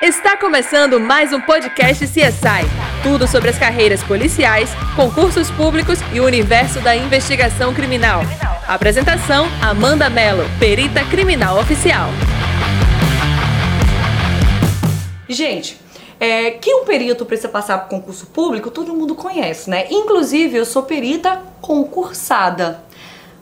Está começando mais um podcast CSI. Tudo sobre as carreiras policiais, concursos públicos e o universo da investigação criminal. Apresentação: Amanda Mello, perita criminal oficial. Gente, é, que um perito precisa passar por concurso público, todo mundo conhece, né? Inclusive, eu sou perita concursada.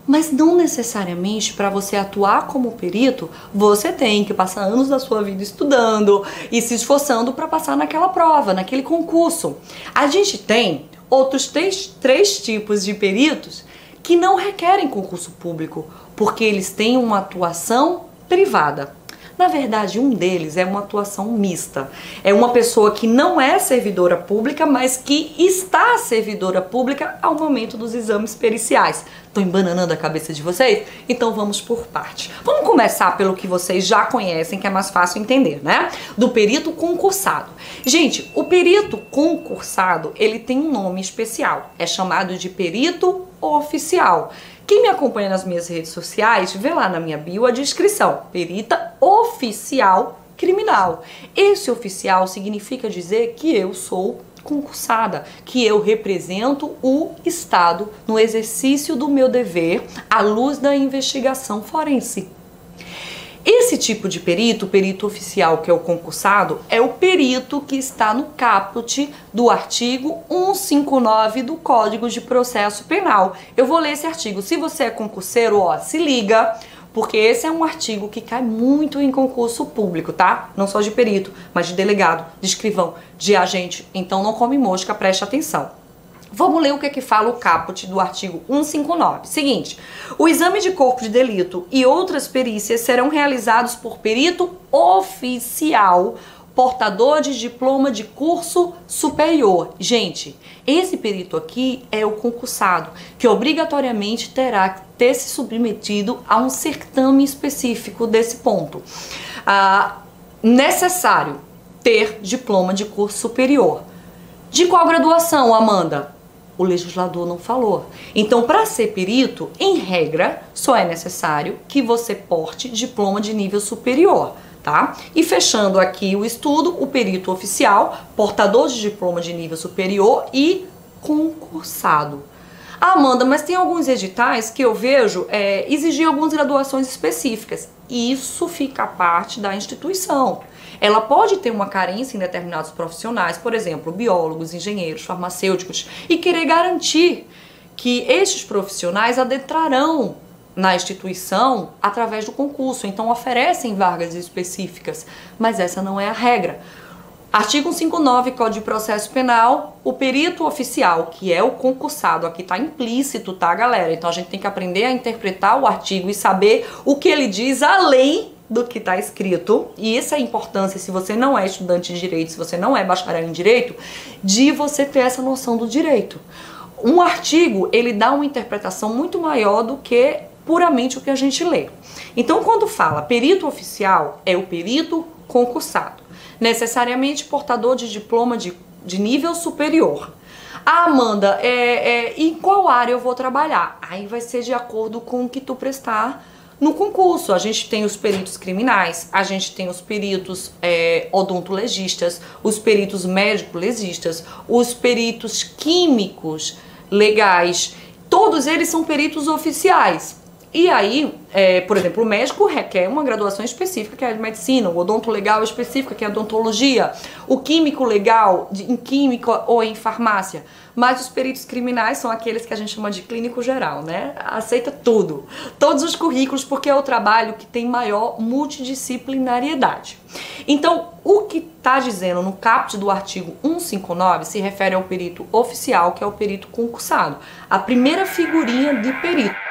Mas não necessariamente para você atuar como perito, você tem que passar anos da sua vida estudando e se esforçando para passar naquela prova, naquele concurso. A gente tem outros três, três tipos de peritos que não requerem concurso público, porque eles têm uma atuação privada. Na verdade, um deles é uma atuação mista. É uma pessoa que não é servidora pública, mas que está servidora pública ao momento dos exames periciais. Estou embananando a cabeça de vocês? Então vamos por parte. Vamos começar pelo que vocês já conhecem, que é mais fácil entender, né? Do perito concursado. Gente, o perito concursado, ele tem um nome especial. É chamado de perito oficial. Quem me acompanha nas minhas redes sociais, vê lá na minha bio a descrição: perita oficial criminal. Esse oficial significa dizer que eu sou concursada, que eu represento o Estado no exercício do meu dever à luz da investigação forense. Esse tipo de perito, o perito oficial, que é o concursado, é o perito que está no caput do artigo 159 do Código de Processo Penal. Eu vou ler esse artigo. Se você é concurseiro, ó, se liga, porque esse é um artigo que cai muito em concurso público, tá? Não só de perito, mas de delegado, de escrivão, de agente. Então não come mosca, preste atenção. Vamos ler o que, é que fala o caput do artigo 159. Seguinte: o exame de corpo de delito e outras perícias serão realizados por perito oficial portador de diploma de curso superior. Gente, esse perito aqui é o concursado, que obrigatoriamente terá que ter se submetido a um certame específico desse ponto. Ah, necessário ter diploma de curso superior. De qual graduação, Amanda? O legislador não falou. Então, para ser perito, em regra, só é necessário que você porte diploma de nível superior. Tá? E fechando aqui o estudo, o perito oficial, portador de diploma de nível superior e concursado. Ah, Amanda, mas tem alguns editais que eu vejo é, exigir algumas graduações específicas. Isso fica parte da instituição. Ela pode ter uma carência em determinados profissionais, por exemplo, biólogos, engenheiros, farmacêuticos, e querer garantir que estes profissionais adentrarão na instituição através do concurso, então oferecem vagas específicas, mas essa não é a regra. Artigo 159, Código de Processo Penal, o perito oficial, que é o concursado, aqui está implícito, tá, galera? Então a gente tem que aprender a interpretar o artigo e saber o que ele diz além do que está escrito, e essa é a importância, se você não é estudante de direito, se você não é bacharel em direito, de você ter essa noção do direito. Um artigo, ele dá uma interpretação muito maior do que puramente o que a gente lê. Então, quando fala perito oficial, é o perito concursado, necessariamente portador de diploma de, de nível superior. Ah, Amanda, é, é, em qual área eu vou trabalhar? Aí vai ser de acordo com o que tu prestar no concurso. A gente tem os peritos criminais, a gente tem os peritos é, odontologistas, os peritos médico-legistas, os peritos químicos legais. Todos eles são peritos oficiais. E aí, é, por exemplo, o médico requer uma graduação específica, que é a de medicina, o odonto legal específica, que é a odontologia, o químico legal, de, em química ou em farmácia. Mas os peritos criminais são aqueles que a gente chama de clínico geral, né? Aceita tudo, todos os currículos, porque é o trabalho que tem maior multidisciplinariedade. Então, o que está dizendo no caput do artigo 159 se refere ao perito oficial, que é o perito concursado, a primeira figurinha de perito.